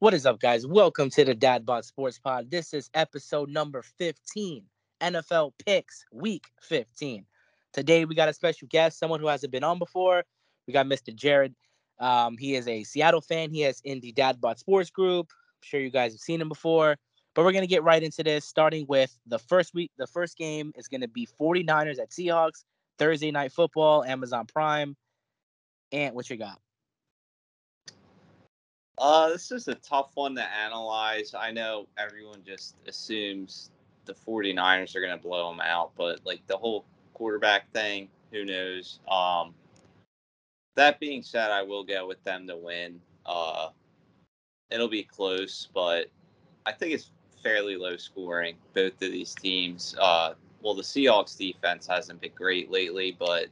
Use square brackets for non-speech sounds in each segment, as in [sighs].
What is up, guys? Welcome to the Dadbot Sports Pod. This is episode number 15, NFL Picks, Week 15. Today, we got a special guest, someone who hasn't been on before. We got Mr. Jared. Um, he is a Seattle fan. He has in the Dadbot Sports Group. I'm sure you guys have seen him before. But we're going to get right into this, starting with the first week. The first game is going to be 49ers at Seahawks, Thursday Night Football, Amazon Prime. And what you got? Uh, this is a tough one to analyze. I know everyone just assumes the 49ers are going to blow them out, but like the whole quarterback thing, who knows? Um, that being said, I will go with them to win. Uh, it'll be close, but I think it's fairly low scoring. Both of these teams. Uh, well, the Seahawks defense hasn't been great lately, but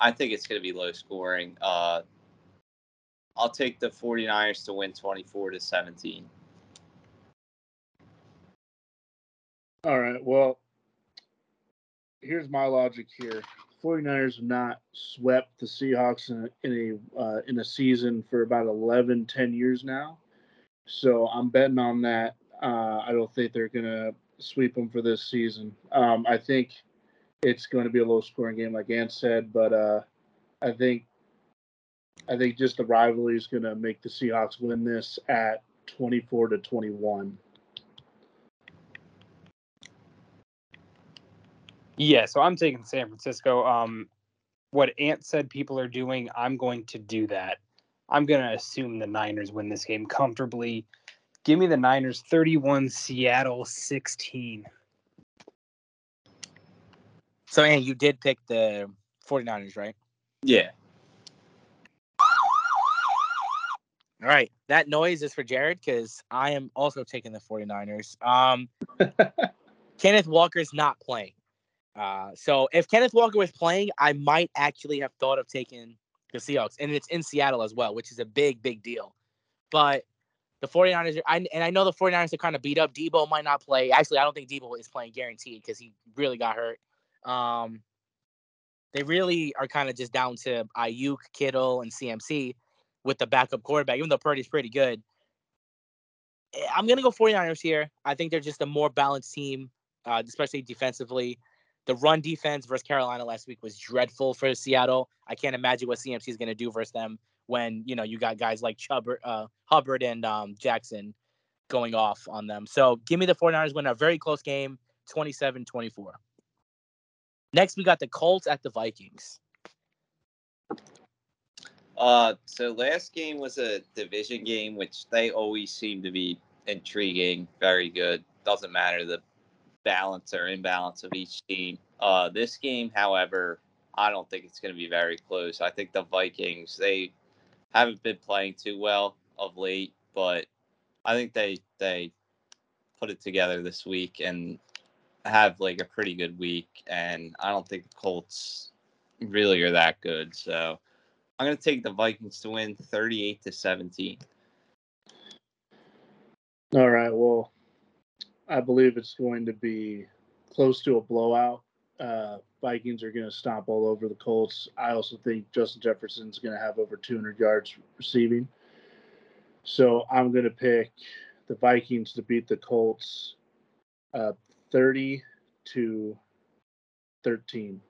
I think it's going to be low scoring. Uh, I'll take the 49ers to win 24 to 17. All right. Well, here's my logic here. 49ers have not swept the Seahawks in a, in a, uh, in a season for about 11, 10 years now. So I'm betting on that. Uh, I don't think they're going to sweep them for this season. Um, I think it's going to be a low scoring game, like Ant said, but uh, I think I think just the rivalry is going to make the Seahawks win this at 24 to 21. Yeah, so I'm taking San Francisco. Um, what Ant said people are doing, I'm going to do that. I'm going to assume the Niners win this game comfortably. Give me the Niners 31, Seattle 16. So, and you did pick the 49ers, right? Yeah. All right. That noise is for Jared because I am also taking the 49ers. Um, [laughs] Kenneth Walker's not playing. Uh, so if Kenneth Walker was playing, I might actually have thought of taking the Seahawks. And it's in Seattle as well, which is a big, big deal. But the 49ers, are, I, and I know the 49ers are kind of beat up. Deebo might not play. Actually, I don't think Deebo is playing guaranteed because he really got hurt. Um, they really are kind of just down to Aiyuk, Kittle, and CMC with the backup quarterback, even though Purdy's pretty good. Eh, I'm going to go 49ers here. I think they're just a more balanced team, uh, especially defensively. The run defense versus Carolina last week was dreadful for Seattle. I can't imagine what CMC is going to do versus them when, you know, you got guys like Chubb, uh, Hubbard and um, Jackson going off on them. So give me the 49ers win a very close game, 27 24. Next, we got the Colts at the Vikings. Uh, so last game was a division game, which they always seem to be intriguing, very good. Doesn't matter the balance or imbalance of each team. Uh, this game, however, I don't think it's going to be very close. I think the Vikings they haven't been playing too well of late, but I think they they put it together this week and have like a pretty good week. And I don't think the Colts really are that good. So I'm going to take the Vikings to win 38 to 17. All right. Well, I believe it's going to be close to a blowout. Uh, Vikings are going to stomp all over the Colts. I also think Justin Jefferson's going to have over 200 yards receiving. So I'm going to pick the Vikings to beat the Colts uh, 30 to 13.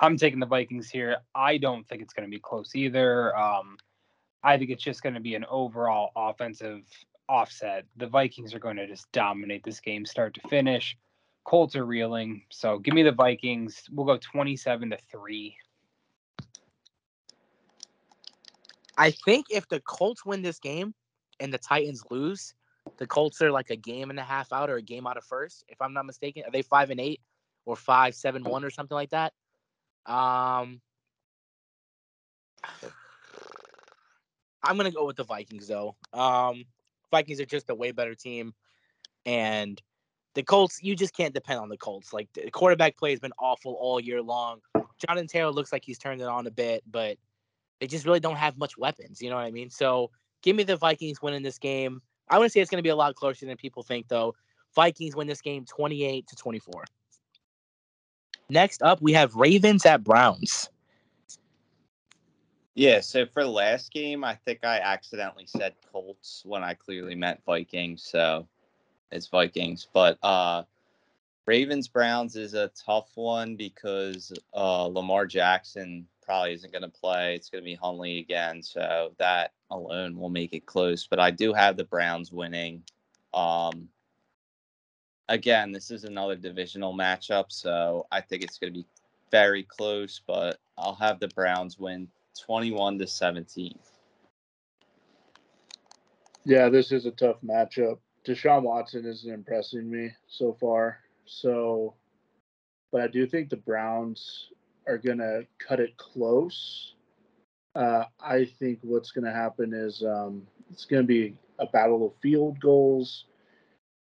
I'm taking the Vikings here. I don't think it's going to be close either. Um, I think it's just going to be an overall offensive offset. The Vikings are going to just dominate this game start to finish. Colts are reeling. So give me the Vikings. We'll go 27 to 3. I think if the Colts win this game and the Titans lose, the Colts are like a game and a half out or a game out of first, if I'm not mistaken. Are they five and eight or five, seven, one or something like that? Um, I'm gonna go with the Vikings though. Um, Vikings are just a way better team, and the Colts. You just can't depend on the Colts. Like the quarterback play has been awful all year long. Jonathan Taylor looks like he's turned it on a bit, but they just really don't have much weapons. You know what I mean? So give me the Vikings winning this game. I want to say it's going to be a lot closer than people think, though. Vikings win this game 28 to 24. Next up, we have Ravens at Browns. Yeah, so for the last game, I think I accidentally said Colts when I clearly meant Vikings, so it's Vikings. But uh Ravens Browns is a tough one because uh Lamar Jackson probably isn't going to play. It's going to be Huntley again, so that alone will make it close. But I do have the Browns winning. Um again, this is another divisional matchup, so I think it's going to be very close, but I'll have the Browns win 21 to 17. Yeah, this is a tough matchup. Deshaun Watson isn't impressing me so far. So, but I do think the Browns are going to cut it close. Uh, I think what's going to happen is um, it's going to be a battle of field goals.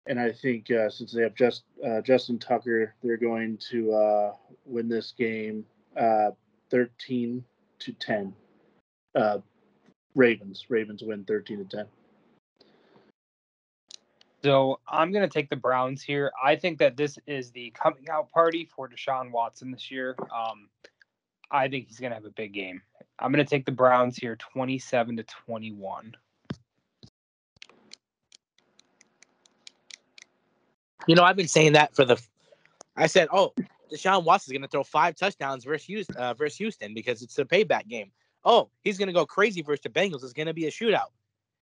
And I think uh, since they have just uh, Justin Tucker, they're going to uh, win this game uh, 13 to 10. Uh, Ravens. Ravens win 13 to 10. So I'm going to take the Browns here. I think that this is the coming out party for Deshaun Watson this year. Um, I think he's going to have a big game. I'm going to take the Browns here 27 to 21. You know, I've been saying that for the. I said, oh, Deshaun Watson is going to throw five touchdowns versus Houston, uh, versus Houston because it's a payback game. Oh, he's going to go crazy versus the Bengals. It's going to be a shootout.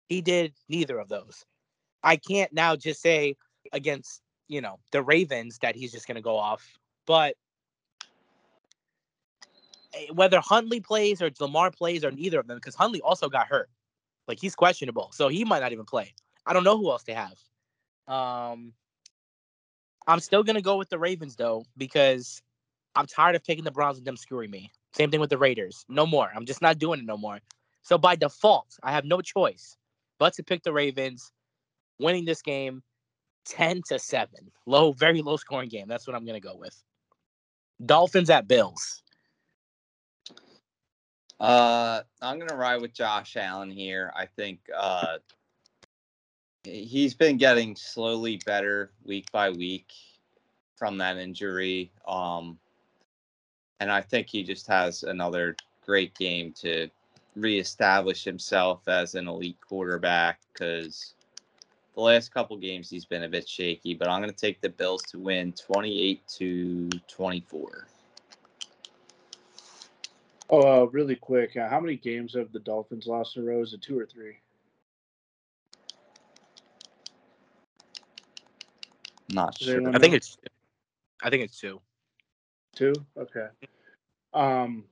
He did neither of those. I can't now just say against you know the Ravens that he's just going to go off, but eh, whether Huntley plays or Lamar plays or neither of them, because Huntley also got hurt, like he's questionable, so he might not even play. I don't know who else they have. Um, I'm still gonna go with the Ravens though because I'm tired of taking the Browns and them screwing me. Same thing with the Raiders. No more. I'm just not doing it no more. So by default, I have no choice but to pick the Ravens, winning this game 10 to 7. Low, very low scoring game. That's what I'm gonna go with. Dolphins at Bills. Uh, I'm gonna ride with Josh Allen here. I think uh, he's been getting slowly better week by week from that injury. Um, and I think he just has another great game to reestablish himself as an elite quarterback because the last couple games he's been a bit shaky. But I'm going to take the Bills to win 28 to 24. Oh, uh, really quick. Uh, how many games have the Dolphins lost in a row? Is it two or three? Not sure. I think it's I think it's two. Two? Okay. Um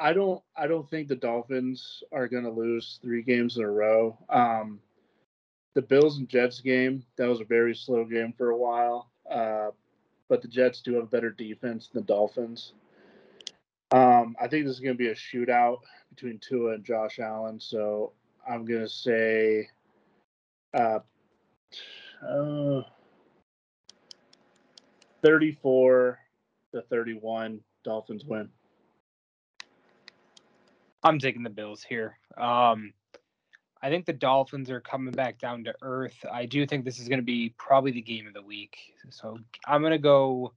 I don't I don't think the Dolphins are gonna lose three games in a row. Um the Bills and Jets game, that was a very slow game for a while. Uh but the Jets do have a better defense than the Dolphins. Um, I think this is gonna be a shootout between Tua and Josh Allen, so I'm gonna say uh, uh 34 to 31 Dolphins win. I'm taking the Bills here. Um, I think the Dolphins are coming back down to earth. I do think this is going to be probably the game of the week. So I'm going to go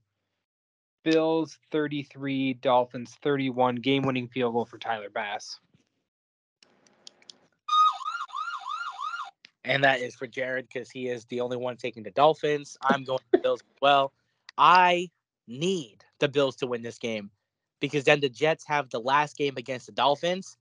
Bills 33, Dolphins 31, game winning field goal for Tyler Bass. and that is for Jared because he is the only one taking the Dolphins. I'm going to Bills as well. I need the Bills to win this game because then the Jets have the last game against the Dolphins,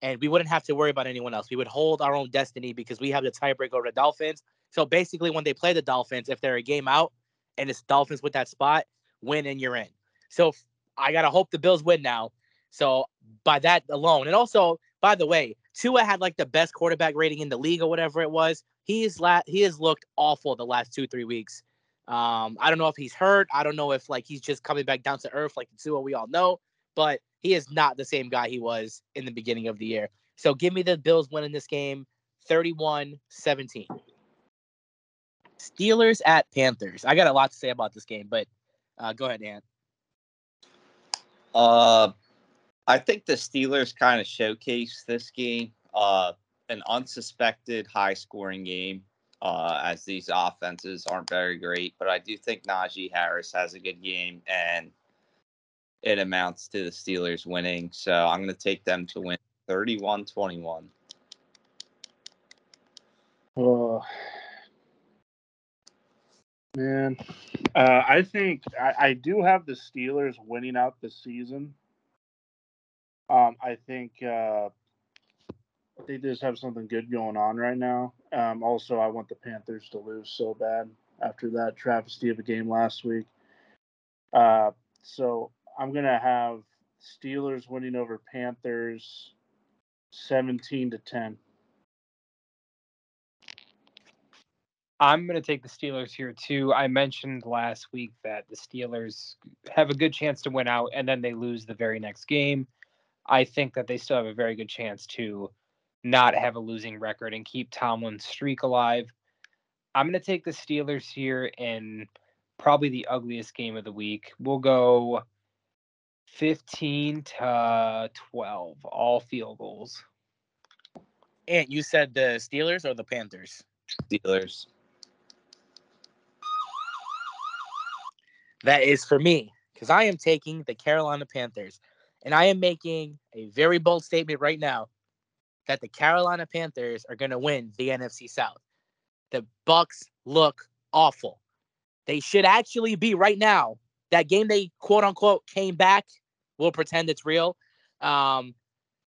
and we wouldn't have to worry about anyone else. We would hold our own destiny because we have the tiebreak over the Dolphins. So basically, when they play the Dolphins, if they're a game out and it's Dolphins with that spot, win and you're in. So I gotta hope the Bills win now. So by that alone, and also by the way, Tua had like the best quarterback rating in the league or whatever it was. He's la- he has looked awful the last two three weeks. Um, I don't know if he's hurt. I don't know if like he's just coming back down to earth like Tua we all know, but he is not the same guy he was in the beginning of the year. So give me the Bills winning this game 31-17. Steelers at Panthers. I got a lot to say about this game, but uh, go ahead, Ant. Uh, I think the Steelers kind of showcased this game. Uh, an unsuspected high scoring game, uh, as these offenses aren't very great. But I do think Najee Harris has a good game, and it amounts to the Steelers winning. So I'm going to take them to win 31 21. Oh, man. Uh, I think I, I do have the Steelers winning out the season. Um, I think uh, they just have something good going on right now. Um, also, I want the Panthers to lose so bad after that travesty of a game last week. Uh, so I'm gonna have Steelers winning over Panthers, seventeen to ten. I'm going to take the Steelers here too. I mentioned last week that the Steelers have a good chance to win out and then they lose the very next game. I think that they still have a very good chance to not have a losing record and keep Tomlin's streak alive. I'm going to take the Steelers here in probably the ugliest game of the week. We'll go 15 to 12, all field goals. And you said the Steelers or the Panthers? Steelers. That is for me because I am taking the Carolina Panthers. And I am making a very bold statement right now that the Carolina Panthers are going to win the NFC South. The Bucks look awful. They should actually be right now. That game they quote unquote came back. We'll pretend it's real. Um,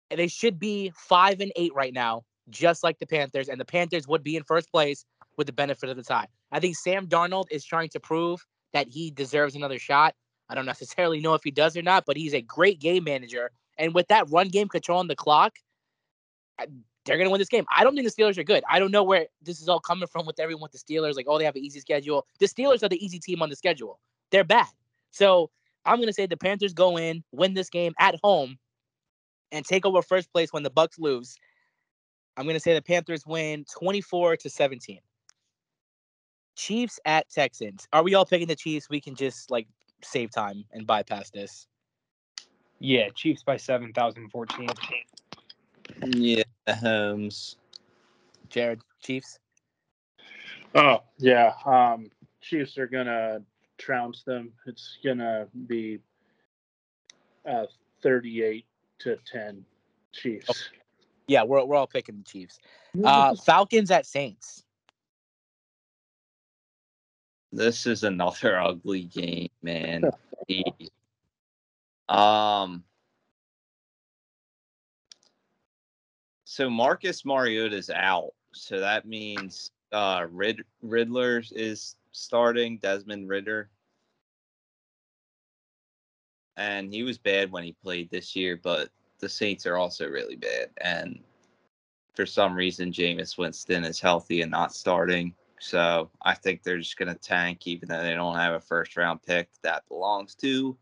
they should be five and eight right now, just like the Panthers. And the Panthers would be in first place with the benefit of the tie. I think Sam Darnold is trying to prove that he deserves another shot. I don't [laughs] necessarily know if he does or not, but he's a great game manager. And with that run game controlling the clock, they're going to win this game. I don't think the Steelers are good. I don't know where this is all coming from with everyone with the Steelers. Like, oh, they have an easy schedule. The Steelers are the easy team on the schedule. They're bad. So I'm going to say the Panthers go in, win this game at home, and take over first place when the Bucks lose. I'm going to say the Panthers win 24 to 17. Chiefs at Texans. Are we all picking the Chiefs? We can just like save time and bypass this. Yeah, Chiefs by 7,014. Yeah, Holmes. Jared, Chiefs. Oh yeah, um, Chiefs are gonna trounce them. It's gonna be uh, thirty-eight to ten, Chiefs. Yeah, we're we're all picking the Chiefs. Uh, Falcons at Saints. This is another [laughs] ugly game, man. [laughs] Um. So Marcus Mariota's out, so that means uh Rid- Riddler is starting. Desmond Ridder, and he was bad when he played this year, but the Saints are also really bad, and for some reason Jameis Winston is healthy and not starting. So I think they're just going to tank, even though they don't have a first round pick that belongs to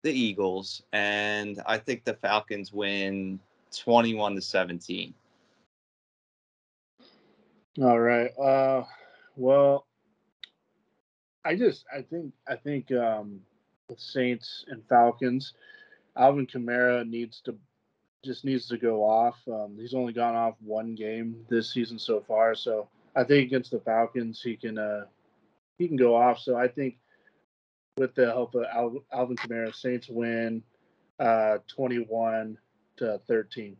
the Eagles. And I think the Falcons win 21 to 17. All right. Uh, well, I just I think I think um, with Saints and Falcons, Alvin Kamara needs to just needs to go off. Um, he's only gone off one game this season so far, so I think against the Falcons he can uh, he can go off. So I think with the help of Al- Alvin Kamara, Saints win uh, 21 uh, 13.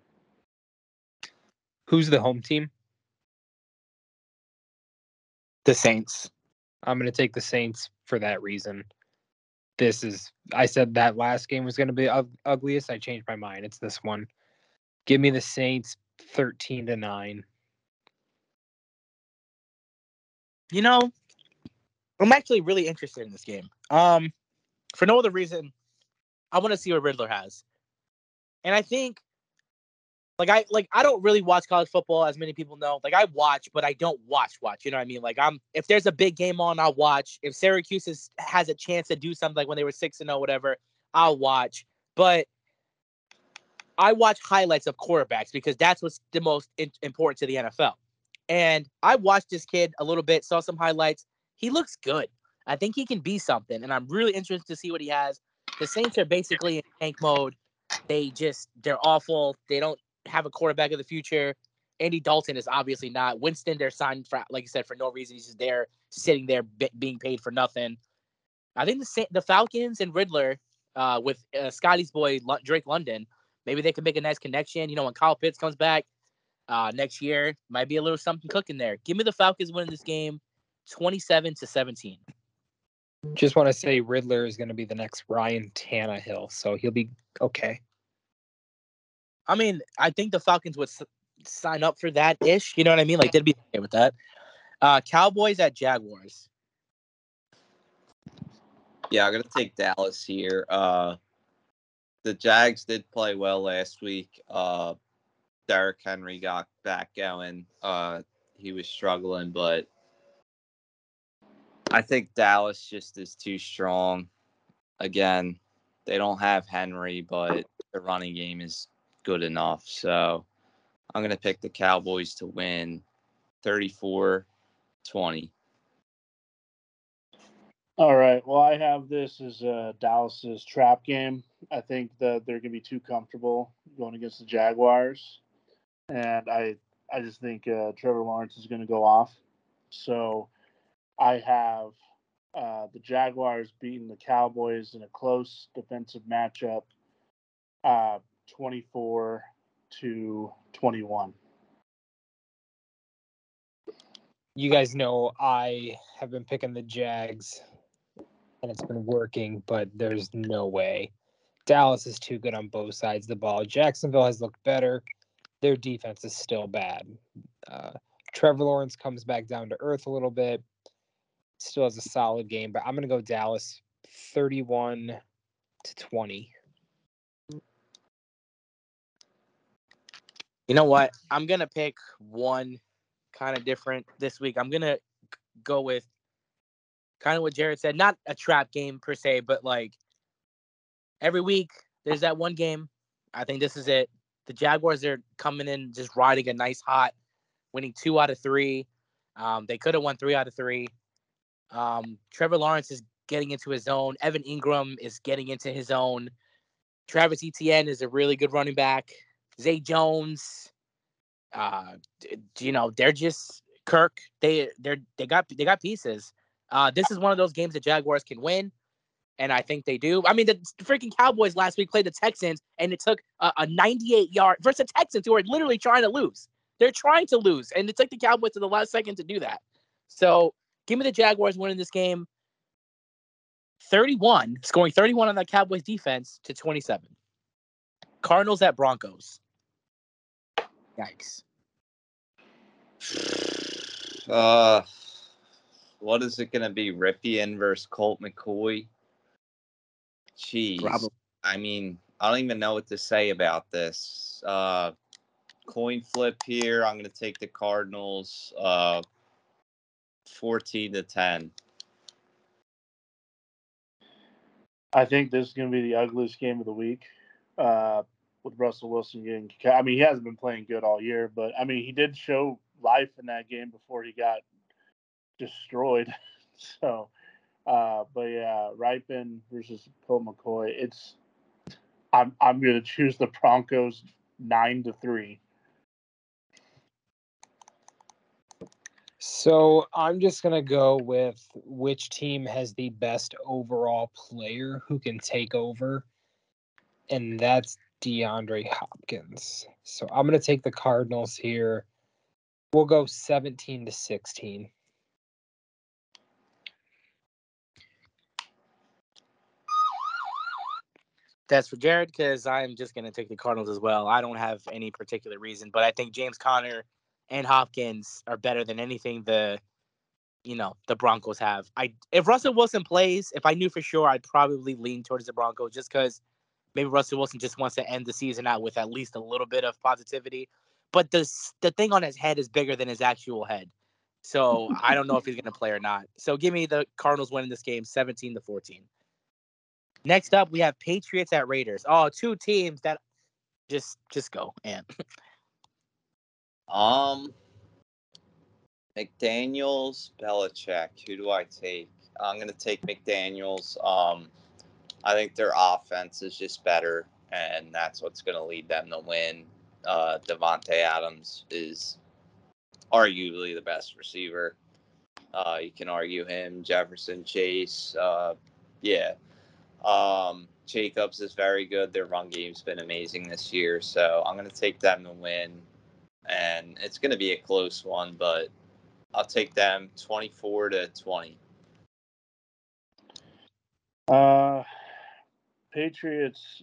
Who's the home team? The Saints. I'm going to take the Saints for that reason. This is, I said that last game was going to be ugliest. I changed my mind. It's this one. Give me the Saints 13 to 9. You know, I'm actually really interested in this game. Um, for no other reason, I want to see what Riddler has and I think, like I like I don't really watch college football as many people know. Like I watch, but I don't watch watch. You know what I mean? Like I'm if there's a big game on, I'll watch. If Syracuse is, has a chance to do something like when they were six and zero, whatever, I'll watch. But I watch highlights of quarterbacks because that's what's the most in- important to the NFL. And I watched this kid a little bit, saw some highlights. He looks good. I think he can be something, and I'm really interested to see what he has. The Saints are basically in tank mode. They just they're awful. They don't have a quarterback of the future. Andy Dalton is obviously not. Winston, they're signed for, like you said, for no reason. He's just there, sitting there, be- being paid for nothing. I think the the Falcons and Riddler, uh, with uh, Scotty's boy Lu- Drake London, maybe they could make a nice connection. You know, when Kyle Pitts comes back uh, next year, might be a little something cooking there. Give me the Falcons winning this game, twenty-seven to seventeen. Just want to say Riddler is going to be the next Ryan Tannehill, so he'll be okay. I mean, I think the Falcons would s- sign up for that ish. You know what I mean? Like they'd be okay with that. Uh, Cowboys at Jaguars. Yeah, I'm gonna take Dallas here. Uh, the Jags did play well last week. Uh, Derrick Henry got back going. Uh, he was struggling, but I think Dallas just is too strong. Again, they don't have Henry, but the running game is good enough. So I'm gonna pick the Cowboys to win 34 20. All right. Well, I have this as uh, Dallas's trap game. I think that they're going to be too comfortable going against the Jaguars, and I I just think uh, Trevor Lawrence is going to go off. So I have uh, the Jaguars beating the Cowboys in a close defensive matchup, uh, twenty four to twenty one. You guys know I have been picking the Jags and it's been working, but there's no way. Dallas is too good on both sides of the ball. Jacksonville has looked better. Their defense is still bad. Uh, Trevor Lawrence comes back down to earth a little bit. Still has a solid game, but I'm going to go Dallas 31 to 20. You know what? I'm gonna pick one kind of different this week. I'm gonna go with kind of what Jared said, not a trap game per se, but like every week there's that one game. I think this is it. The Jaguars are coming in just riding a nice hot, winning two out of three. Um, they could have won three out of three. Um, Trevor Lawrence is getting into his own. Evan Engram is getting into his own. Travis Etienne is a really good running back. Zay Jones, uh, you know, they're just Kirk. They they're they got they got pieces. Uh, this is one of those games the Jaguars can win, and I think they do. I mean, the freaking Cowboys last week played the Texans, and it took a, a 98 yard versus the Texans who are literally trying to lose. They're trying to lose, and it took the Cowboys to the last second to do that. So give me the Jaguars winning this game. 31, scoring 31 on that Cowboys defense to 27. Cardinals at Broncos. Yikes. [sighs] Uh, what is it going to be? Rypien versus Colt McCoy? Jeez. Probably. I mean, I don't even know what to say about this. Uh, coin flip here. I'm going to take the Cardinals. Uh, 14 to 10. I think this is going to be the ugliest game of the week. Uh, with Russell Wilson getting, I mean, he hasn't been playing good all year, but I mean, he did show life in that game before he got destroyed. [laughs] so, uh, but yeah, Rypien versus Colt McCoy. It's, I'm, I'm going to choose the Broncos nine to three. So I'm just going to go with which team has the best overall player who can take over, and that's DeAndre Hopkins. So I'm going to take the Cardinals here. We'll go 17 to 16. That's for Jared because I'm just going to take the Cardinals as well. I don't have any particular reason, but I think James Conner and Hopkins are better than anything the you know the Broncos have. I if Russell Wilson plays, if I knew for sure, I'd probably lean towards the Broncos just because maybe Russell Wilson just wants to end the season out with at least a little bit of positivity. But the the thing on his head is bigger than his actual head, so [laughs] I don't know if he's going to play or not. So give me the Cardinals winning this game, seventeen to fourteen. Next up, we have Patriots at Raiders. Oh, two teams that just just go and [laughs] Um, McDaniels, Belichick. Who do I take? I'm gonna take McDaniels. Um, I think their offense is just better, and that's what's gonna lead them to win. Uh, Davante Adams is arguably the best receiver. Uh, you can argue him, Jefferson, Chase. Uh, yeah, Um, Jacobs is very good. Their run game's been amazing this year, so I'm going to take them to win, and it's going to be a close one, but I'll take them 24 to 20. Uh, Patriots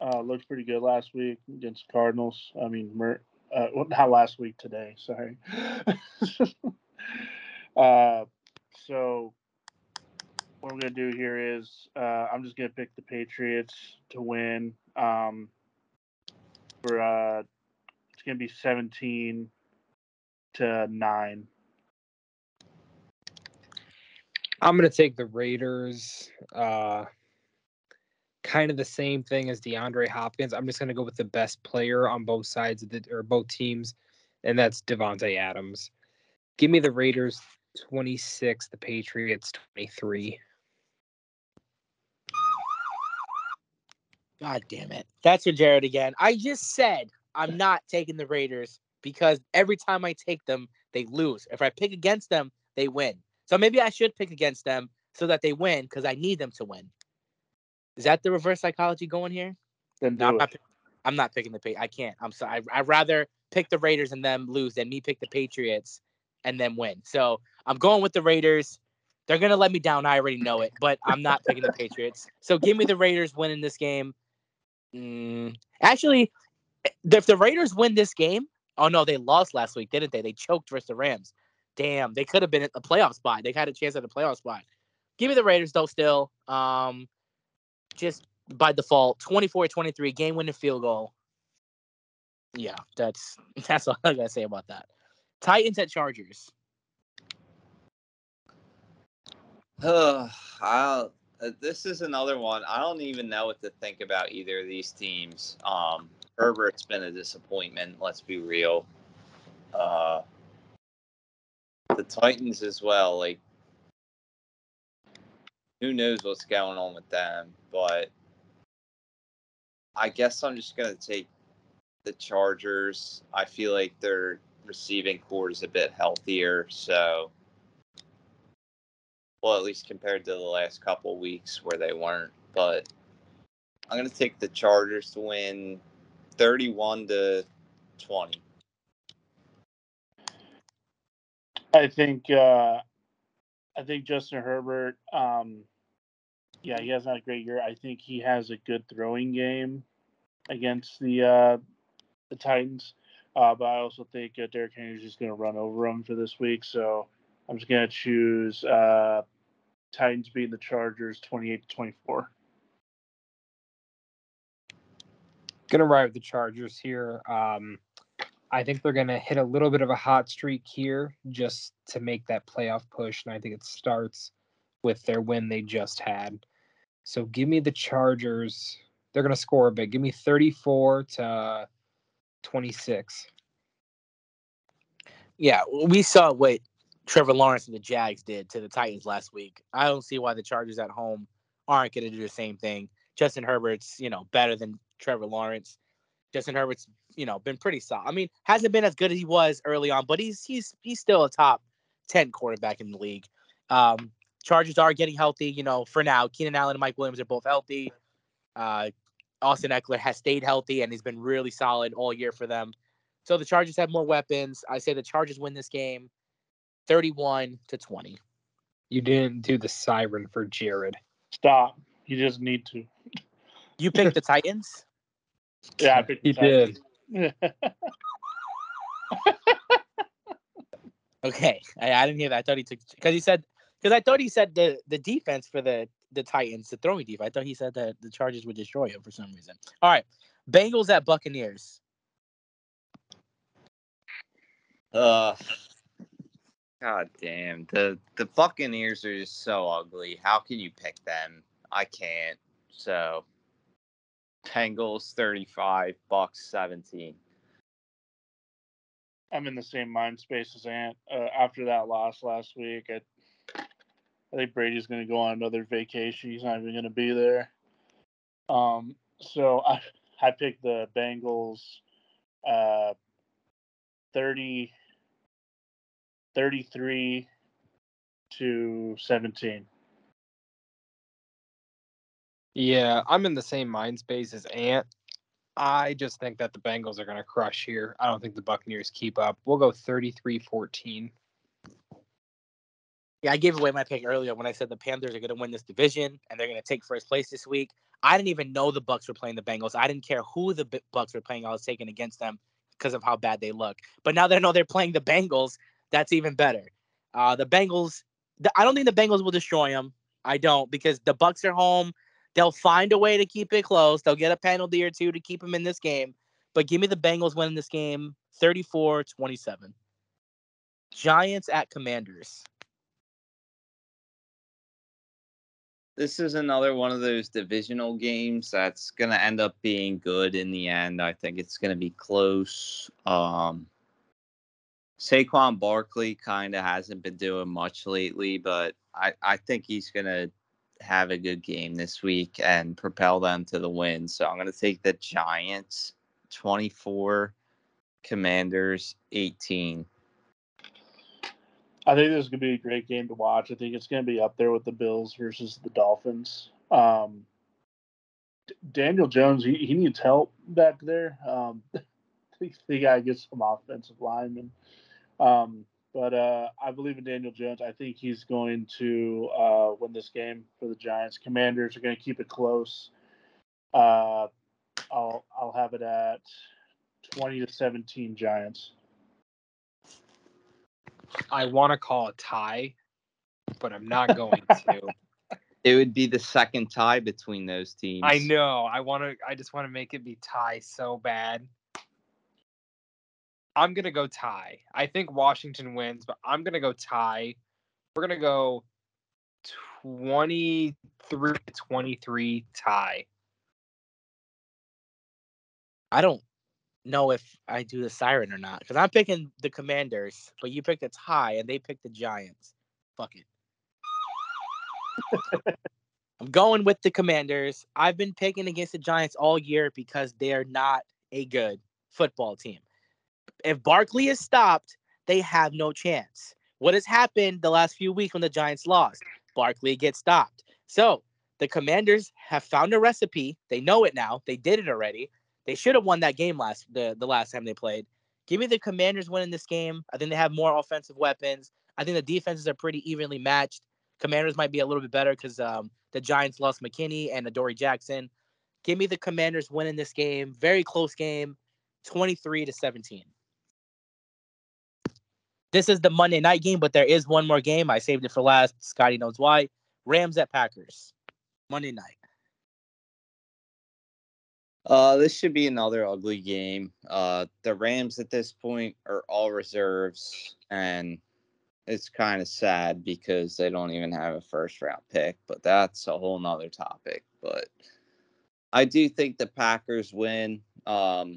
uh, looked pretty good last week against Cardinals. I mean, Mer- uh, not last week, today. Sorry. [laughs] uh, so what I'm gonna do here is uh, I'm just gonna pick the Patriots to win. Um, for uh, it's gonna be 17 to nine. I'm gonna take the Raiders. Uh, kind of the same thing as DeAndre Hopkins. I'm just gonna go with the best player on both sides of the or both teams, and that's Davante Adams. Give me the Raiders 26, the Patriots 23. God damn it. That's your Jared again. I just said I'm not taking the Raiders because every time I take them, they lose. If I pick against them, they win. So maybe I should pick against them so that they win because I need them to win. Is that the reverse psychology going here? Then No, I'm not, I'm not picking the Pa- I can't. I'm sorry. I, I'd rather pick the Raiders and them lose than me pick the Patriots and then win. So I'm going with the Raiders. They're gonna let me down. I already know it, but I'm not picking the Patriots. So give me the Raiders winning this game. Mm, actually, if the Raiders win this game, oh no, they lost last week, didn't they? They choked versus the Rams. Damn, they could have been at the playoff spot. They had a chance at the playoff spot. Give me the Raiders though. Still, um, just by default, 24-23, game winning field goal. Yeah, that's [laughs] that's all I gotta say about that. Titans at Chargers. [sighs] I'll, uh, this is another one. I don't even know what to think about either of these teams. Um, Herbert's been a disappointment. Let's be real. Uh, the Titans as well. Like, who knows what's going on with them? But I guess I'm just gonna take the Chargers. I feel like their receiving core is a bit healthier, so well, at least compared to the last couple weeks where they weren't. But I'm gonna take the Chargers to win, thirty-one to twenty. I think uh, I think Justin Herbert. Um, yeah, he has not a great year. I think he has a good throwing game against the uh, the Titans. Uh, but I also think uh, Derrick Henry is just going to run over him for this week. So I'm just going to choose uh, Titans beating the Chargers 28 to 24. Gonna ride with the Chargers here. Um, I think they're gonna hit a little bit of a hot streak here just to make that playoff push, and I think it starts with their win they just had. So give me the Chargers. They're gonna score a bit. Give me 34 to 26. Yeah, we saw what Trevor Lawrence and the Jags did to the Titans last week. I don't see why the Chargers at home aren't going to do the same thing. Justin Herbert's, you know, better than Trevor Lawrence. Justin Herbert's, you know, been pretty solid. I mean, hasn't been as good as he was early on, but he's he's he's still a top ten quarterback in the league. Um, Chargers are getting healthy, you know, for now. Keenan Allen and Mike Williams are both healthy. Uh, Austin Ekeler has stayed healthy and he's been really solid all year for them. So the Chargers have more weapons. I say the Chargers win this game 31 to 20. You didn't do the siren for Jared. Stop. You just need to. You picked the Titans? Yeah, I picked the He did. [laughs] Okay. I, I didn't hear that. I thought he took because he said because I thought he said the the defense for the the Titans, the throwing defense. I thought he said that the Chargers would destroy him for some reason. All right. Bengals at Buccaneers. Uh, God damn the the Buccaneers are just so ugly. How can you pick them? I can't. So, Bengals thirty-five, Bucks seventeen. I'm in the same mind space as Ant. Uh, after that loss last week, I, I think Brady's going to go on another vacation. He's not even going to be there. Um, so [laughs] I I picked the Bengals, uh, 30, 33 to 17. Yeah, I'm in the same mind space as Ant. I just think that the Bengals are going to crush here. I don't think the Buccaneers keep up. We'll go 33 14. Yeah, I gave away my pick earlier when I said the Panthers are going to win this division and they're going to take first place this week. I didn't even know the Bucks were playing the Bengals. I didn't care who the Bucks were playing. I was taking against them because of how bad they look. But now that I know they're playing the Bengals, that's even better. Uh, the Bengals, the, I don't think the Bengals will destroy them. I don't because the Bucks are home. They'll find a way to keep it close. They'll get a penalty or two to keep them in this game. But give me the Bengals winning this game 34 27. Giants at Commanders. This is another one of those divisional games that's going to end up being good in the end. I think it's going to be close. Um, Saquon Barkley kind of hasn't been doing much lately, but I, I think he's going to have a good game this week and propel them to the win. So I'm going to take the Giants 24, Commanders 18. I think this is going to be a great game to watch. I think it's going to be up there with the Bills versus the Dolphins. Um, Daniel Jones, he, he needs help back there. Um, they got to get some offensive linemen. Um, but uh, I believe in Daniel Jones. I think he's going to uh, win this game for the Giants. Commanders are going to keep it close. Uh, I'll I'll have it at twenty to seventeen Giants. I want to call a tie, but I'm not going to. [laughs] It would be the second tie between those teams. I know. I want to. I just want to make it be tie so bad. I'm gonna go tie. I think Washington wins, but I'm gonna go tie. We're gonna go 23 23 tie. I don't know if I do the siren or not because I'm picking the Commanders, but you picked a tie and they picked the Giants. Fuck it. [laughs] I'm going with the Commanders. I've been picking against the Giants all year because they're not a good football team. If Barkley is stopped, they have no chance. What has happened the last few weeks when the Giants lost? Barkley gets stopped. So the Commanders have found a recipe. They know it now. They did it already. They should have won that game last the, the last time they played. Give me the Commanders winning this game. I think they have more offensive weapons. I think the defenses are pretty evenly matched. Commanders might be a little bit better because um, the Giants lost McKinney and Adoree Jackson. Give me the Commanders winning this game. Very close game, 23 to 17. This is the Monday night game, but there is one more game. I saved it for last. Scotty knows why. Rams at Packers. Monday night. Uh, this should be another ugly game. Uh, the Rams at this point are all reserves, and it's kind of sad because they don't even have a first round pick. But that's a whole nother topic. But I do think the Packers win. Um,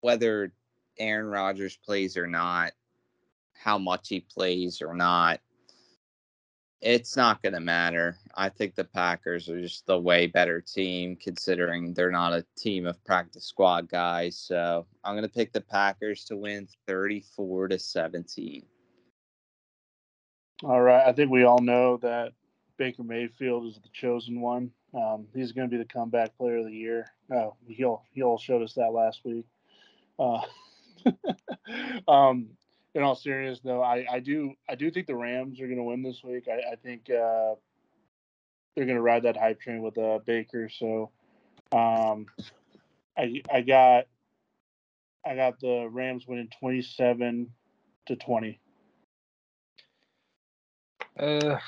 whether Aaron Rodgers plays or not, how much he plays or not, it's not going to matter. I think the Packers are just the way better team, considering they're not a team of practice squad guys. So I'm going to pick the Packers to win 34 to 17. All right. I think we all know that Baker Mayfield is the chosen one. Um, he's going to be the comeback player of the year. Oh, he'll he'll showed us that last week. Uh, [laughs] um, in all seriousness, though, I, I do I do think the Rams are going to win this week. I, I think uh, they're going to ride that hype train with uh, Baker. So, um, I I got I got the Rams winning twenty seven to twenty. Uh,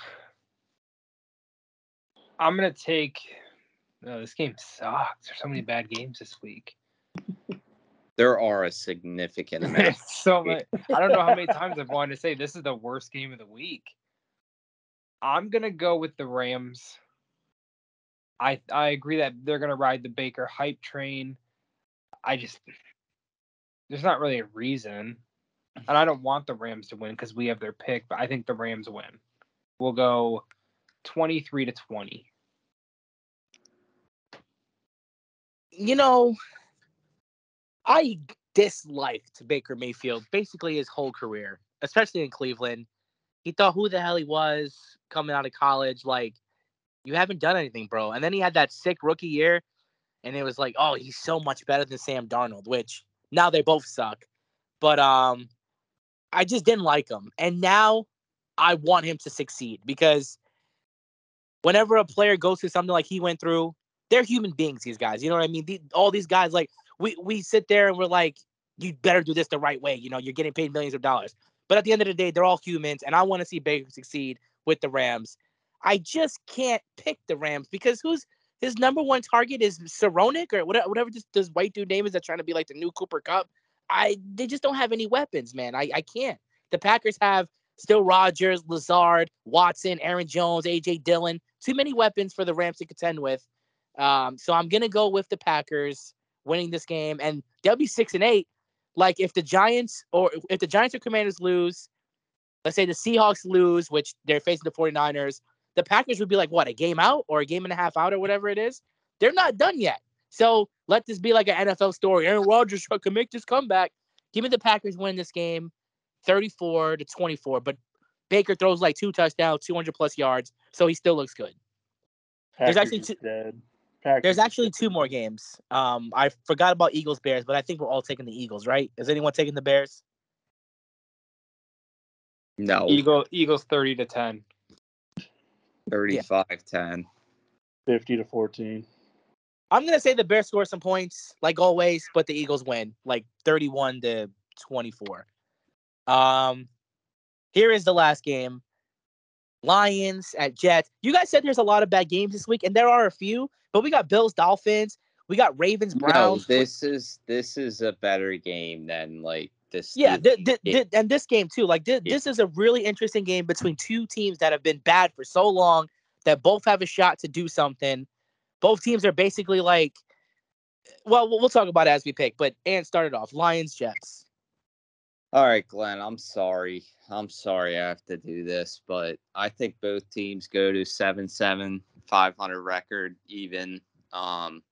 I'm gonna take. No, this game sucks. There's so many bad games this week. [laughs] There are a significant amount. [laughs] so much. I don't know how many times I've wanted to say this is the worst game of the week. I'm gonna go with the Rams. I I agree that they're gonna ride the Baker hype train. I just there's not really a reason, and I don't want the Rams to win because we have their pick, but I think the Rams win. We'll go twenty three to twenty. You know, I disliked Baker Mayfield basically his whole career, especially in Cleveland. He thought who the hell he was coming out of college. Like, You haven't done anything, bro. And then he had that sick rookie year, and it was like, oh, he's so much better than Sam Darnold, which now they both suck. But um, I just didn't like him, and now I want him to succeed because whenever a player goes through something like he went through, they're human beings. These guys, you know what I mean? The, all these guys, like we we sit there and we're like, you better do this the right way. You know, you're getting paid millions of dollars. But at the end of the day, they're all humans, and I want to see Baker succeed with the Rams. I just can't pick the Rams because who's his number one target is Skowronek or whatever, whatever this, this white dude name is that's trying to be like the new Cooper Kupp. I they just don't have any weapons, man. I, I can't. The Packers have still Rodgers, Lazard, Watson, Aaron Jones, AJ Dillon. Too many weapons for the Rams to contend with. Um, so I'm gonna go with the Packers winning this game, and they'll be six and eight. Like if the Giants or if the Giants or Commanders lose, let's say the Seahawks lose, which they're facing the 49ers, the Packers would be like what a game out or a game and a half out or whatever it is. They're not done yet. So let this be like an NFL story. Aaron Rodgers [laughs] can make this comeback. Give me the Packers win this game, 34 to 24. But Baker throws like two touchdowns, 200 plus yards, so he still looks good. Packers There's actually two, dead. Packers there's actually two more games. Um, I forgot about Eagles Bears, but I think we're all taking the Eagles, right? Is anyone taking the Bears? No, Eagle Eagles thirty to ten. 35 10. 50 to 14. I'm gonna say the Bears score some points, like always, but the Eagles win, like 31 to 24. Um, here is the last game: Lions at Jets. You guys said there's a lot of bad games this week, and there are a few, but we got Bills, Dolphins, we got Ravens, No, Browns. this is this is a better game than like this. yeah, thi- game. thi- and this game too. Like Yeah. this is a really interesting game between two teams that have been bad for so long that both have a shot to do something. Both teams are basically like, well, we'll we'll talk about it as we pick. But and started off Lions, Jets. All right, Glenn, I'm sorry. I'm sorry I have to do this, but I think both teams go to 7 7, 500 record, even. Um,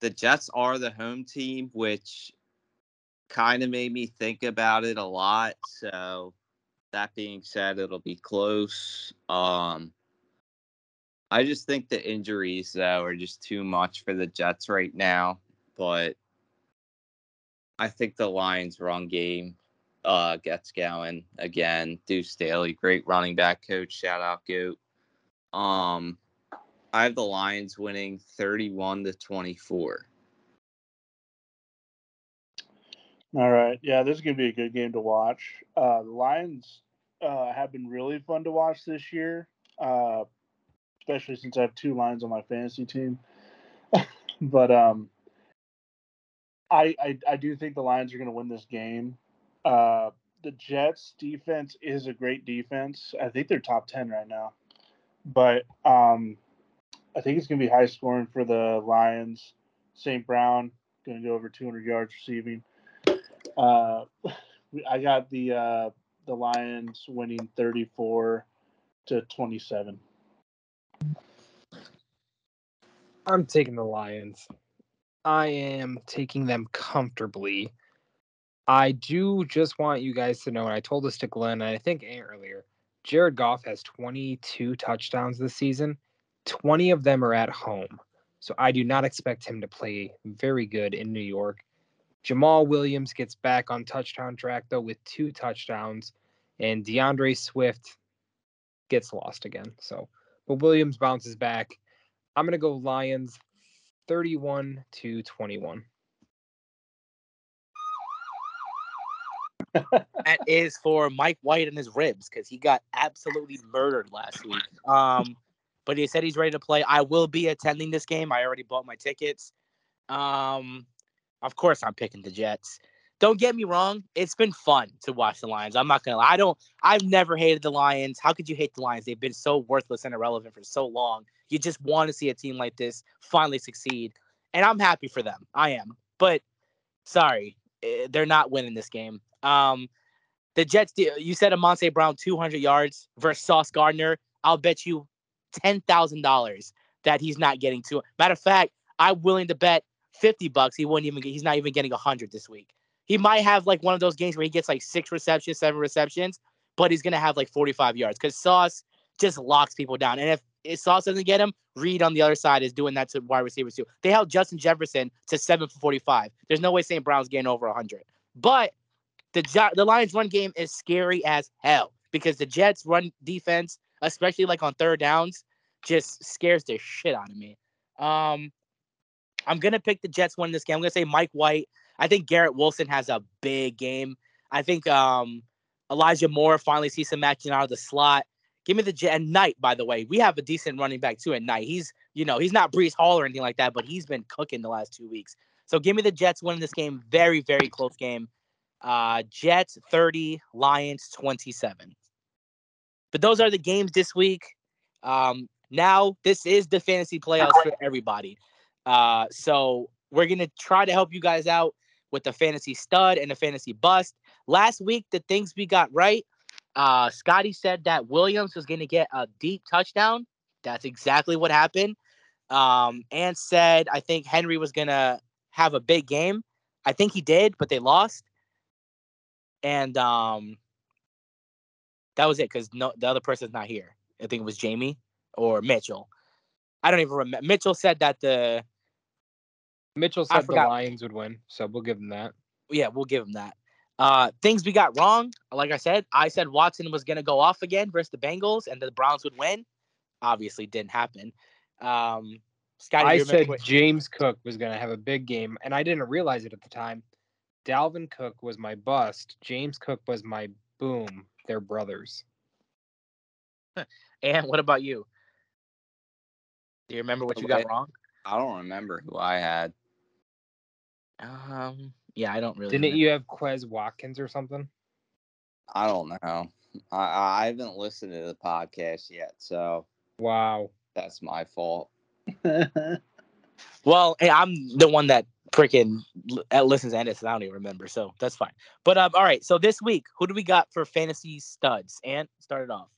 the Jets are the home team, which kind of made me think about it a lot. So, that being said, it'll be close. Um, I just think the injuries, though, are just too much for the Jets right now. But I think the Lions run game uh, gets going again. Duce Staley, great running back coach. Shout out Goat. Um, I have the Lions winning 31 to 24. All right. Yeah, this is going to be a good game to watch. Uh, the Lions uh, have been really fun to watch this year, uh, especially since I have two Lions on my fantasy team. [laughs] but um, I, I I do think the Lions are going to win this game. Uh, the Jets defense is a great defense. I think they're top 10 right now. But um, I think it's going to be high scoring for the Lions. St. Brown going to go over 200 yards receiving. Uh, I got the uh, the Lions winning 34 to 27. I'm taking the Lions. I am taking them comfortably. I do just want you guys to know, and I told this to Glenn, and I think earlier. Jared Goff has 22 touchdowns this season. 20 of them are at home. So I do not expect him to play very good in New York. Jamaal Williams gets back on touchdown track, though, with two touchdowns. And D'Andre Swift gets lost again. So, but Williams bounces back. I'm going to go Lions 31 to 21. That is for Mike White and his ribs because he got absolutely murdered last week. Um, but he said he's ready to play. I will be attending this game. I already bought my tickets. Um, of course, I'm picking the Jets. Don't get me wrong; it's been fun to watch the Lions. I'm not gonna lie. I don't. I've never hated the Lions. How could you hate the Lions? They've been so worthless and irrelevant for so long. You just want to see a team like this finally succeed, and I'm happy for them. I am. But sorry, eh, they're not winning this game. Um, the Jets. You said Amon-Ra Brown 200 yards versus Sauce Gardner. I'll bet you ten thousand dollars that he's not getting to. Matter of fact, I'm willing to bet fifty bucks he wouldn't even. get He's not even getting hundred this week. He might have like one of those games where he gets like six receptions, seven receptions, but he's gonna have like 45 yards because Sauce just locks people down. And if if Sauce doesn't get him, Reed on the other side is doing that to wide receivers too. They held Justin Jefferson to seven for 45. There's no way St. Brown's getting over 100. But the the Lions run game is scary as hell because the Jets run defense, especially like on third downs, just scares the shit out of me. Um, I'm gonna pick the Jets win this game. I'm gonna say Mike White. I think Garrett Wilson has a big game. I think um, Elijah Moore finally sees some action out of the slot. Give me the Jet and Knight, by the way. We have a decent running back too at Knight. He's, you know, he's not Breece Hall or anything like that, but he's been cooking the last two weeks. So give me the Jets winning this game. Very, very close game. Uh, Jets 30, Lions 27. But those are the games this week. Um, now this is the fantasy playoffs for everybody. Uh, so we're gonna try to help you guys out with the fantasy stud and the fantasy bust. Last week, the things we got right. Uh, Scotty said that Williams was gonna get a deep touchdown. That's exactly what happened. Um, and said I think Henry was gonna have a big game. I think he did, but they lost. And um, that was it because no, the other person's not here. I think it was Jamie or Mitchell. I don't even remember. Mitchell said that the Mitchell said the Lions would win, so we'll give him that. Yeah, we'll give him that. Uh, things we got wrong, like I said, I said Watson was gonna go off again versus the Bengals, and the Browns would win. Obviously, didn't happen. Um, Scotty, I said what- James Cook was gonna have a big game, and I didn't realize it at the time. Dalvin Cook was my bust. James Cook was my boom. They're brothers. [laughs] and what about you? Do you remember what you got wrong? I don't remember who I had. Um, yeah, I don't really. Didn't remember. you have Quez Watkins or something? I don't know. I, I haven't listened to the podcast yet, so wow, that's my fault. [laughs] well, hey, I'm the one that freaking listens and edits. I don't even remember, so that's fine. But um, all right. So this week, who do we got for fantasy studs? And start it off.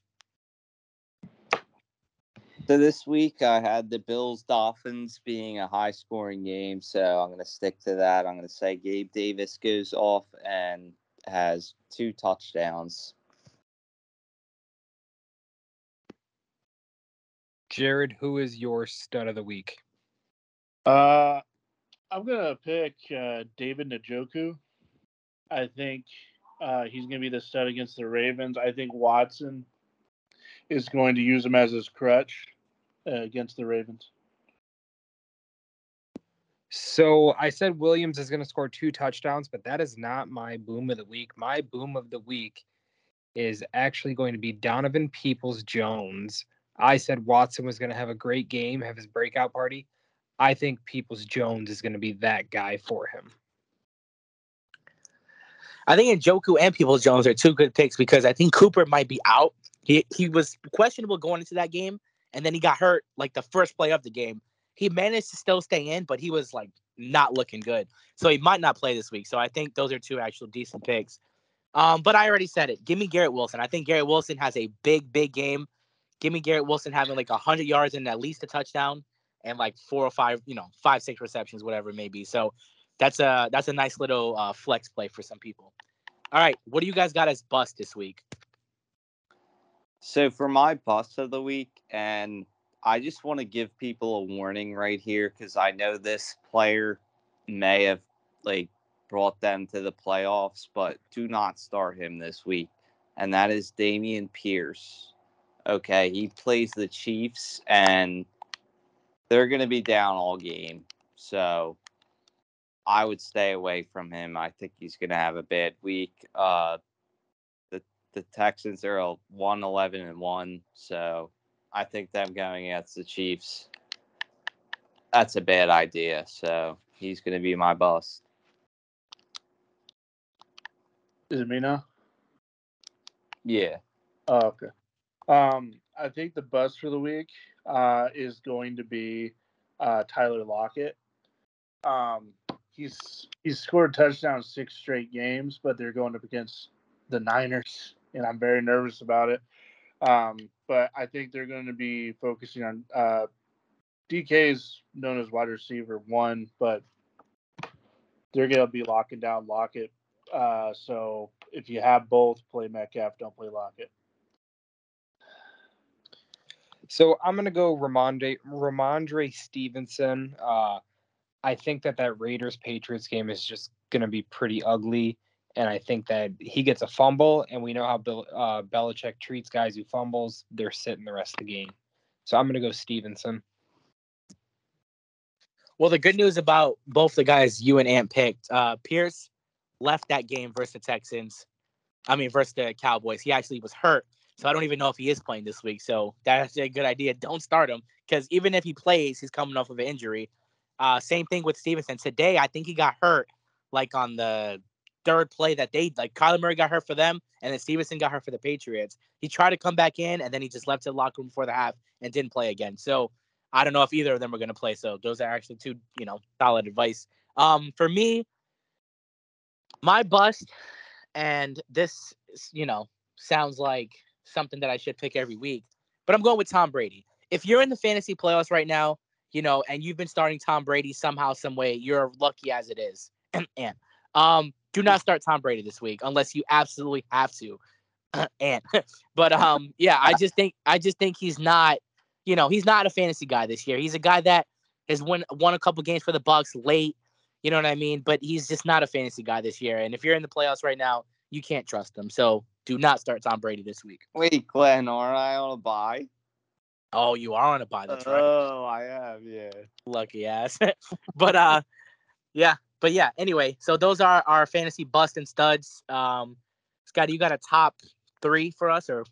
So this week I had the Bills Dolphins being a high scoring game, so I'm going to stick to that. I'm going to say Gabe Davis goes off and has two touchdowns. Jared, who is your stud of the week? Uh, I'm gonna pick uh, David Njoku. I think uh, he's gonna be the stud against the Ravens. I think Watson is going to use him as his crutch uh, against the Ravens. So I said Williams is going to score two touchdowns, but that is not my boom of the week. My boom of the week is actually going to be Donovan Peoples Jones. I said Watson was going to have a great game, have his breakout party. I think Peoples Jones is going to be that guy for him. I think Njoku and Peoples Jones are two good picks because I think Cooper might be out. He he was questionable going into that game, and then he got hurt like the first play of the game. He managed to still stay in, but he was like not looking good. So he might not play this week. So I think those are two actual decent picks. Um, but I already said it. Give me Garrett Wilson. I think Garrett Wilson has a big, big game. Give me Garrett Wilson having like hundred yards and at least a touchdown and like four or five, you know, five, six receptions, whatever it may be. So that's a that's a nice little uh, flex play for some people. All right, what do you guys got as bust this week? So for my bust of the week, and I just want to give people a warning right here because I know this player may have like brought them to the playoffs, but do not start him this week. And that is Dameon Pierce. Okay, he plays the Chiefs and they're going to be down all game. So I would stay away from him. I think he's going to have a bad week. Uh, the Texans are a 1 11 and 1. So I think them going against the Chiefs, that's a bad idea. So he's going to be my boss. Is it me now? Yeah. Oh, okay. Um, I think the bust for the week uh, is going to be uh, Tyler Lockett. Um, he's he's scored touchdowns six straight games, but they're going up against the Niners and I'm very nervous about it. Um, but I think they're going to be focusing on uh, DK is known as wide receiver one, but they're going to be locking down Lockett. Uh, so if you have both, play Metcalf, don't play Lockett. So I'm gonna go Rhamondre Rhamondre Stevenson. Uh, I think that that Raiders Patriots game is just gonna be pretty ugly, and I think that he gets a fumble, and we know how Bill uh, Belichick treats guys who fumbles. They're sitting the rest of the game. So I'm gonna go Stevenson. Well, the good news about both the guys you and Ant picked, uh, Pierce left that game versus the Texans. I mean, versus the Cowboys. He actually was hurt, so I don't even know if he is playing this week. So that's a good idea. Don't start him because even if he plays, he's coming off of an injury. Uh, same thing with Stevenson. Today, I think he got hurt like on the third play that they like. Kyler Murray got hurt for them, and then Stevenson got hurt for the Patriots. He tried to come back in, and then he just left the locker room before the half and didn't play again. So I don't know if either of them are going to play. So those are actually two, you know, solid advice. Um, for me, my bust, and this, you know, sounds like something that I should pick every week, but I'm going with Tom Brady. If you're in the fantasy playoffs right now, you know, and you've been starting Tom Brady somehow, some way, you're lucky as it is. [clears throat] and um, do not start Tom Brady this week unless you absolutely have to. [clears throat] and [laughs] but um, yeah, I just think I just think he's not you know, he's not a fantasy guy this year. He's a guy that has won won a couple games for the Bucs late. You know what I mean? But he's just not a fantasy guy this year. And if you're in the playoffs right now, you can't trust him. So do not start Tom Brady this week. Wait, Glenn, aren't I on a bye? Oh, you are on a bye. That's right. Oh, I am. Yeah. Lucky ass. [laughs] but uh, yeah. But yeah. Anyway, so those are our fantasy bust and studs. Um, Scotty, you got a top three for us, or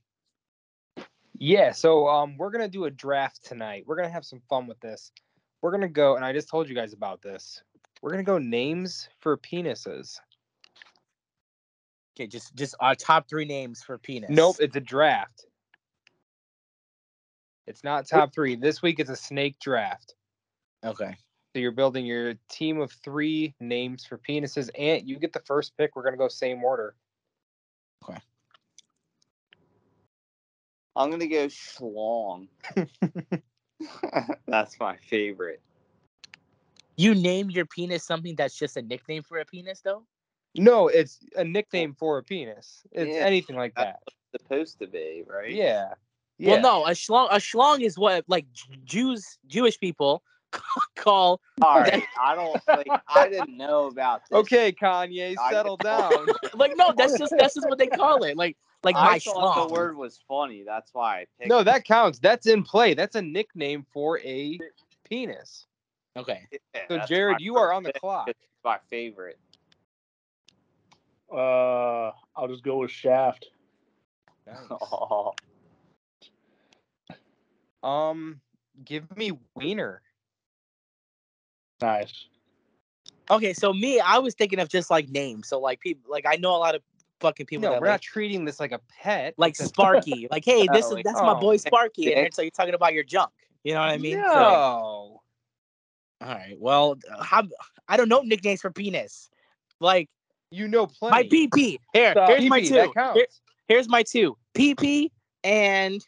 yeah, so um, we're gonna do a draft tonight. We're gonna have some fun with this. We're gonna go, and I just told you guys about this. We're gonna go names for penises. Okay, just just our top three names for penis. Nope, it's a draft. It's not top three. This week it's a snake draft. Okay. So you're building your team of three names for penises, and you get the first pick. We're gonna go same order. Okay. I'm gonna go schlong. [laughs] That's my favorite. You name your penis something that's just a nickname for a penis, though. No, it's a nickname oh. for a penis. It's Yeah, anything like that's that. what it's supposed to be, right? Yeah. yeah. Well, no, a schlong. A schlong is what like Jews, Jewish people [laughs] call. All right. I don't like. I didn't know about this. Okay, Kanye, I- settle down. [laughs] Like, no, that's just that's just what they call it. Like, like my I thought schlong. the word was funny. That's why I picked. no, it. that counts. That's in play. That's a nickname for a penis. Okay. Yeah, So, Jared, you are on the clock. It's my favorite. Uh, I'll just go with Shaft. Oh, [laughs] Um, give me wiener. Nice. Okay. So me, I was thinking of just like names. So like people, like I know a lot of fucking people No, that we're like, not treating this like a pet. like [laughs] Sparky. like, hey, this Oh, is like, that's my oh, boy Sparky, and dick. then so you're talking about your junk. You know what I mean? No. So- all right. Well, how I don't know nicknames for penis. Like you know plenty. my PP. Here, Stop. here's my two. Here- here's my two. PP and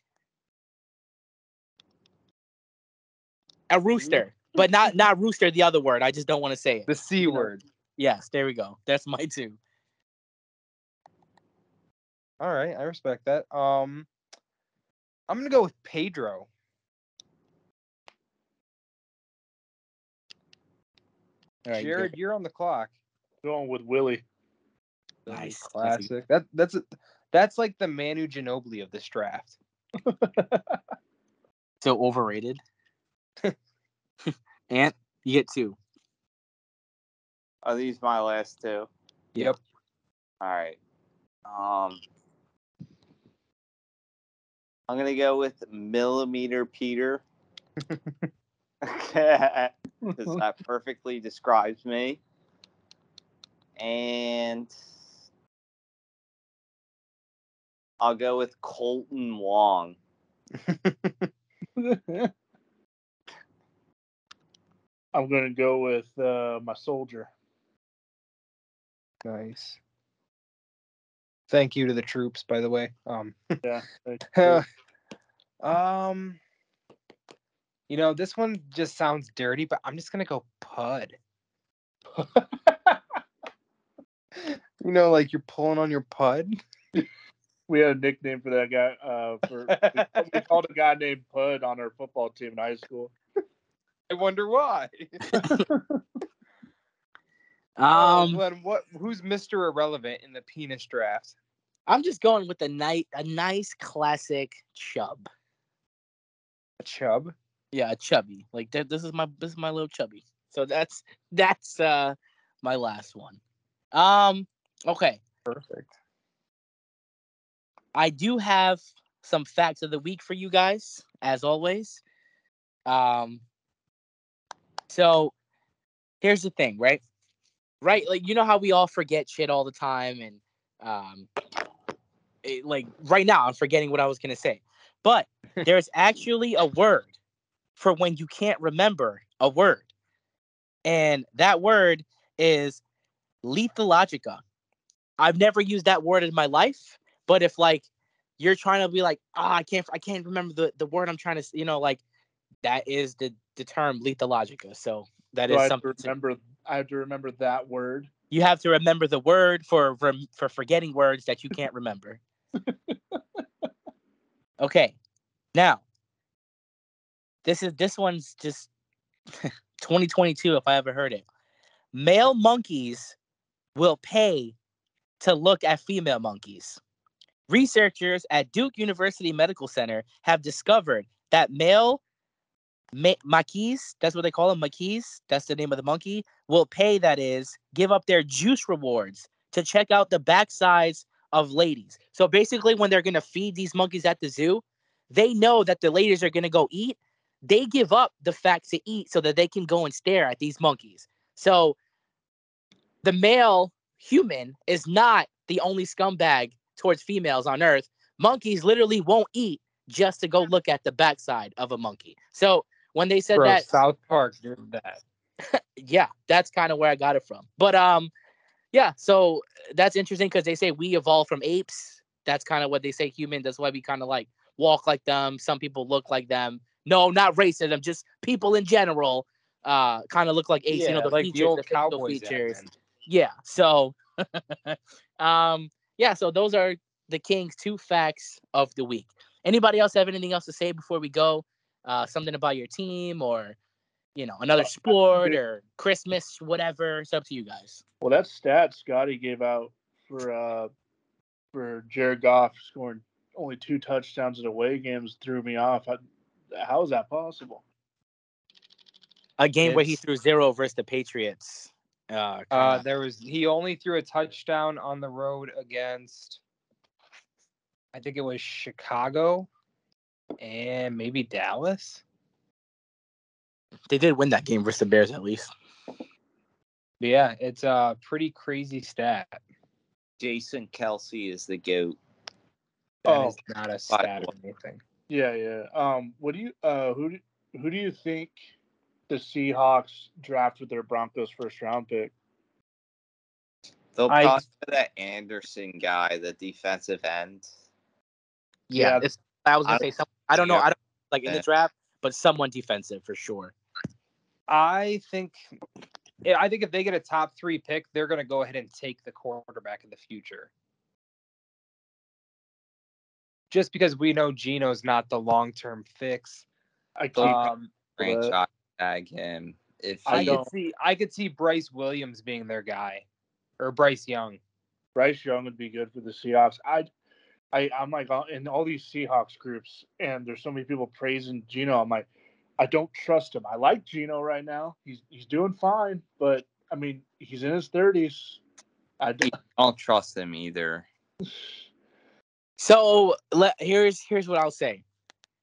a rooster, but not not rooster. The other word. I just don't want to say it. The C know. word. Yes, there we go. That's my two. All right, I respect that. Um, I'm gonna go with Pedro. All right, Jared, you're on the clock. Going with Willie. Nice. Classic. That that's a, that's like the Manu Ginobili of this draft. So overrated. [laughs] Ant, you get two. are these my last two? Yep. All right. Um, I'm gonna go with millimeter Peter. [laughs] Okay, because that perfectly describes me. And I'll go with Kolten Wong. [laughs] I'm gonna go with uh, my soldier. Nice. Thank you to the troops, by the way. Um, Yeah. you. [laughs] um, you know this one just sounds dirty, but I'm just gonna go Pud. [laughs] you know, like you're pulling on your Pud. we had a nickname for that guy. Uh, for we called a guy named Pud on our football team in high school. I wonder why. [laughs] Um, Glenn, what? Who's Mister Irrelevant in the penis draft? I'm just going with a nice, a nice classic chub. A chub. Yeah, a chubby. Like th- this is my this is my little chubby. So that's that's uh my last one. Um, okay. Perfect. I do have some facts of the week for you guys, as always. Um, so here's the thing, right? Right, like you know how we all forget shit all the time, and um, it, like right now I'm forgetting what I was gonna say, but [laughs] there's actually a word for when you can't remember a word, and that word is lethologica. I've never used that word in my life, but if like you're trying to be like, ah, I can't, I can't remember the, the word I'm trying to, you know, like that is the the term lethologica. So that So is I to something to- remember. I have to remember that word. you have to remember the word for for forgetting words that you can't remember. okay, now this is this one's just [laughs] 2022 if I ever heard it. Male monkeys will pay to look at female monkeys. Researchers at Duke University Medical Center have discovered that male ma- maquis, that's what they call them, maquis, that's the name of the monkey, will pay, that is, give up their juice rewards to check out the backsides of ladies. So basically, when they're going to feed these monkeys at the zoo, they know that the ladies are going to go eat. They give up the fact to eat so that they can go and stare at these monkeys. So the male human is not the only scumbag towards females on earth. Monkeys literally won't eat just to go look at the backside of a monkey. So when they said Bro, that, South Park did that. [laughs] yeah, that's kind of where I got it from. But um, yeah, so that's interesting because they say we evolved from apes. That's kind of what they say human. That's why we kind of like walk like them. Some people look like them. No, not racism, just people in general. Uh, kind of look like apes. you know, the like features, the old physical cowboys. features. Yeah. So, [laughs] um, yeah. So those are the King's two facts of the week. Anybody else have anything else to say before we go? Uh, something about your team or, you know, another sport or Christmas, whatever. It's up to you guys. Well, that stat Scotty gave out for uh for Jared Goff scoring only two touchdowns in away games threw me off. I, how is that possible? A game where he threw zero versus the Patriots. Uh, Uh, there was he only threw a touchdown on the road against, I think it was Chicago, and maybe Dallas. they did win that game versus the Bears at least. But yeah, it's a pretty crazy stat. Jason Kelce is the goat. That Oh. is not a stat or anything. Yeah, yeah. Um, what do you uh who do, who do you think the Seahawks draft with their Broncos first round pick? They'll I- probably put that Anderson guy, the defensive end. Yeah, Yeah, it's, I was gonna I say don't some. I don't know. yeah. I don't like in the draft, but someone defensive for sure. I think, I think if they get a top three pick, they're going to go ahead and take the quarterback of the future. Just because we know Geno's not the long term fix. I keep Um, Franchise tag him. If I I could see I could see Bryce Williams being their guy, or Bryce Young. Bryce Young would be good for the Seahawks. I, I, I'm like uh, in all these Seahawks groups, and there's so many people praising Geno. I'm like, I don't trust him. I like Geno right now. He's he's doing fine, but I mean, he's in his 30s. I d- don't trust him either. [sighs] So let, here's here's what I'll say.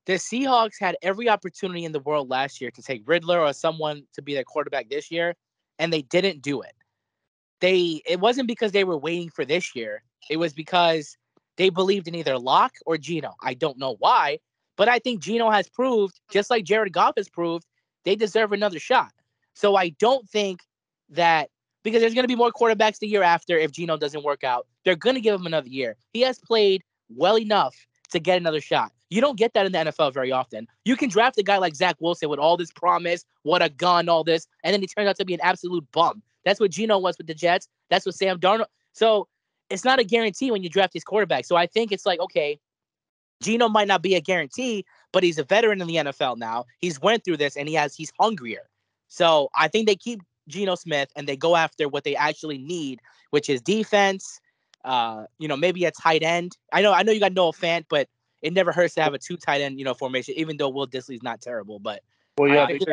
The Seahawks had every opportunity in the world last year to take Ridder or someone to be their quarterback this year, and they didn't do it. They it wasn't because they were waiting for this year. It was because they believed in either Lock or Geno. I don't know why, but I think Geno has proved, just like Jared Goff has proved, they deserve another shot. So I don't think that because there's going to be more quarterbacks the year after if Geno doesn't work out. They're going to give him another year. He has played well enough to get another shot. You don't get that in the NFL very often. You can draft a guy like Zach Wilson with all this promise, what a gun, all this, and then he turns out to be an absolute bum. That's what Geno was with the Jets. That's what Sam Darnold. So it's not a guarantee when you draft these quarterbacks. So I think it's like, okay, Geno might not be a guarantee, but he's a veteran in the NFL now. He's went through this and he has he's hungrier. So I think they keep Geno Smith and they go after what they actually need, which is defense. Uh, you know, maybe a tight end. I know, I know you got Noah Fant, but it never hurts to have a two tight end, you know, formation. Even though Will Dissly's not terrible, but Well, yeah, I, think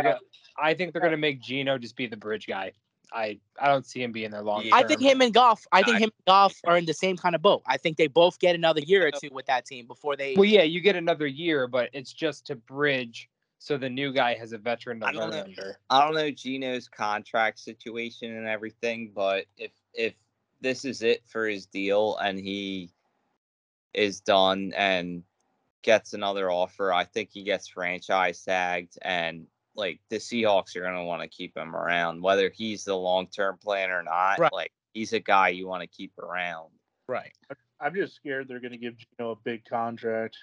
I think they're gonna make Geno just be the bridge guy. I I don't see him being there long. Yeah. I think him and Goff. I think I- him and Goff are in the same kind of boat. I think they both get another year or two with that team before they. Well, yeah, you get another year, but it's just to bridge so the new guy has a veteran to I learn know. under. I don't know Geno's contract situation and everything, but if if this is it for his deal and he is done and gets another offer, I think he gets franchise tagged and like the Seahawks are gonna want to keep him around, whether he's the long term plan or not. Right. Like he's a guy you want to keep around. right. I'm just scared they're going to give Geno a big contract.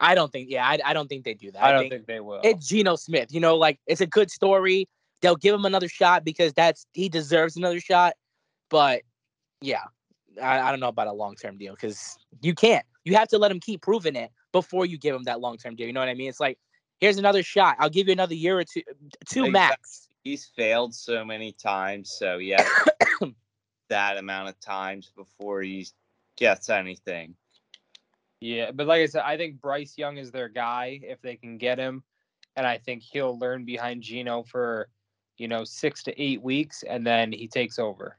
I don't think. Yeah, I, I don't think they do that. I don't think they will. it's Geno Smith. You know, like it's a good story. They'll give him another shot because that's he deserves another shot. But yeah, I, I don't know about a long term deal because you can't. You have to let him keep proving it before you give him that long term deal. You know what I mean? It's like here's another shot. I'll give you another year or two, two Exactly. max. He's failed so many times, so yeah, [coughs] that amount of times before he gets anything. Yeah, but like I said, I think Bryce Young is their guy if they can get him, and I think he'll learn behind Geno for, you know, six to eight weeks, and then he takes over.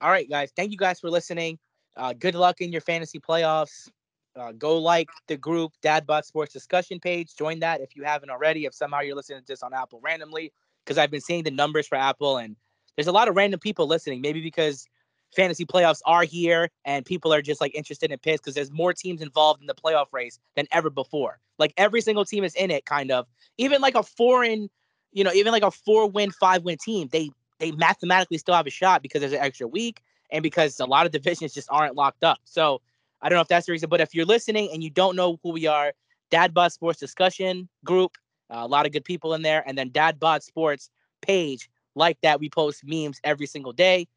All right, guys. Thank you guys for listening. Uh, good luck in your fantasy playoffs. Uh, go like the group Dad Dadbot Sports Discussion page. Join that if you haven't already. If somehow you're listening to this on Apple randomly, because I've been seeing the numbers for Apple, and there's a lot of random people listening. Maybe because fantasy playoffs are here and people are just like interested in picks because there's more teams involved in the playoff race than ever before. Like every single team is in it, kind of. Even like a foreign, you know, even like a four win, five win team, they they mathematically still have a shot because there's an extra week and because a lot of divisions just aren't locked up. So I don't know if that's the reason, but if you're listening and you don't know who we are, Dad Bod Sports Discussion Group, uh, a lot of good people in there, and then Dad Bod Sports page like that. We post memes every single day.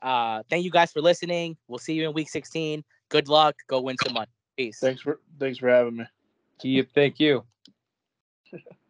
Uh, thank you guys for listening. We'll see you in week 16. Good luck. Go win some money. Peace. Thanks for thanks for having me. Yep, thank you. [laughs]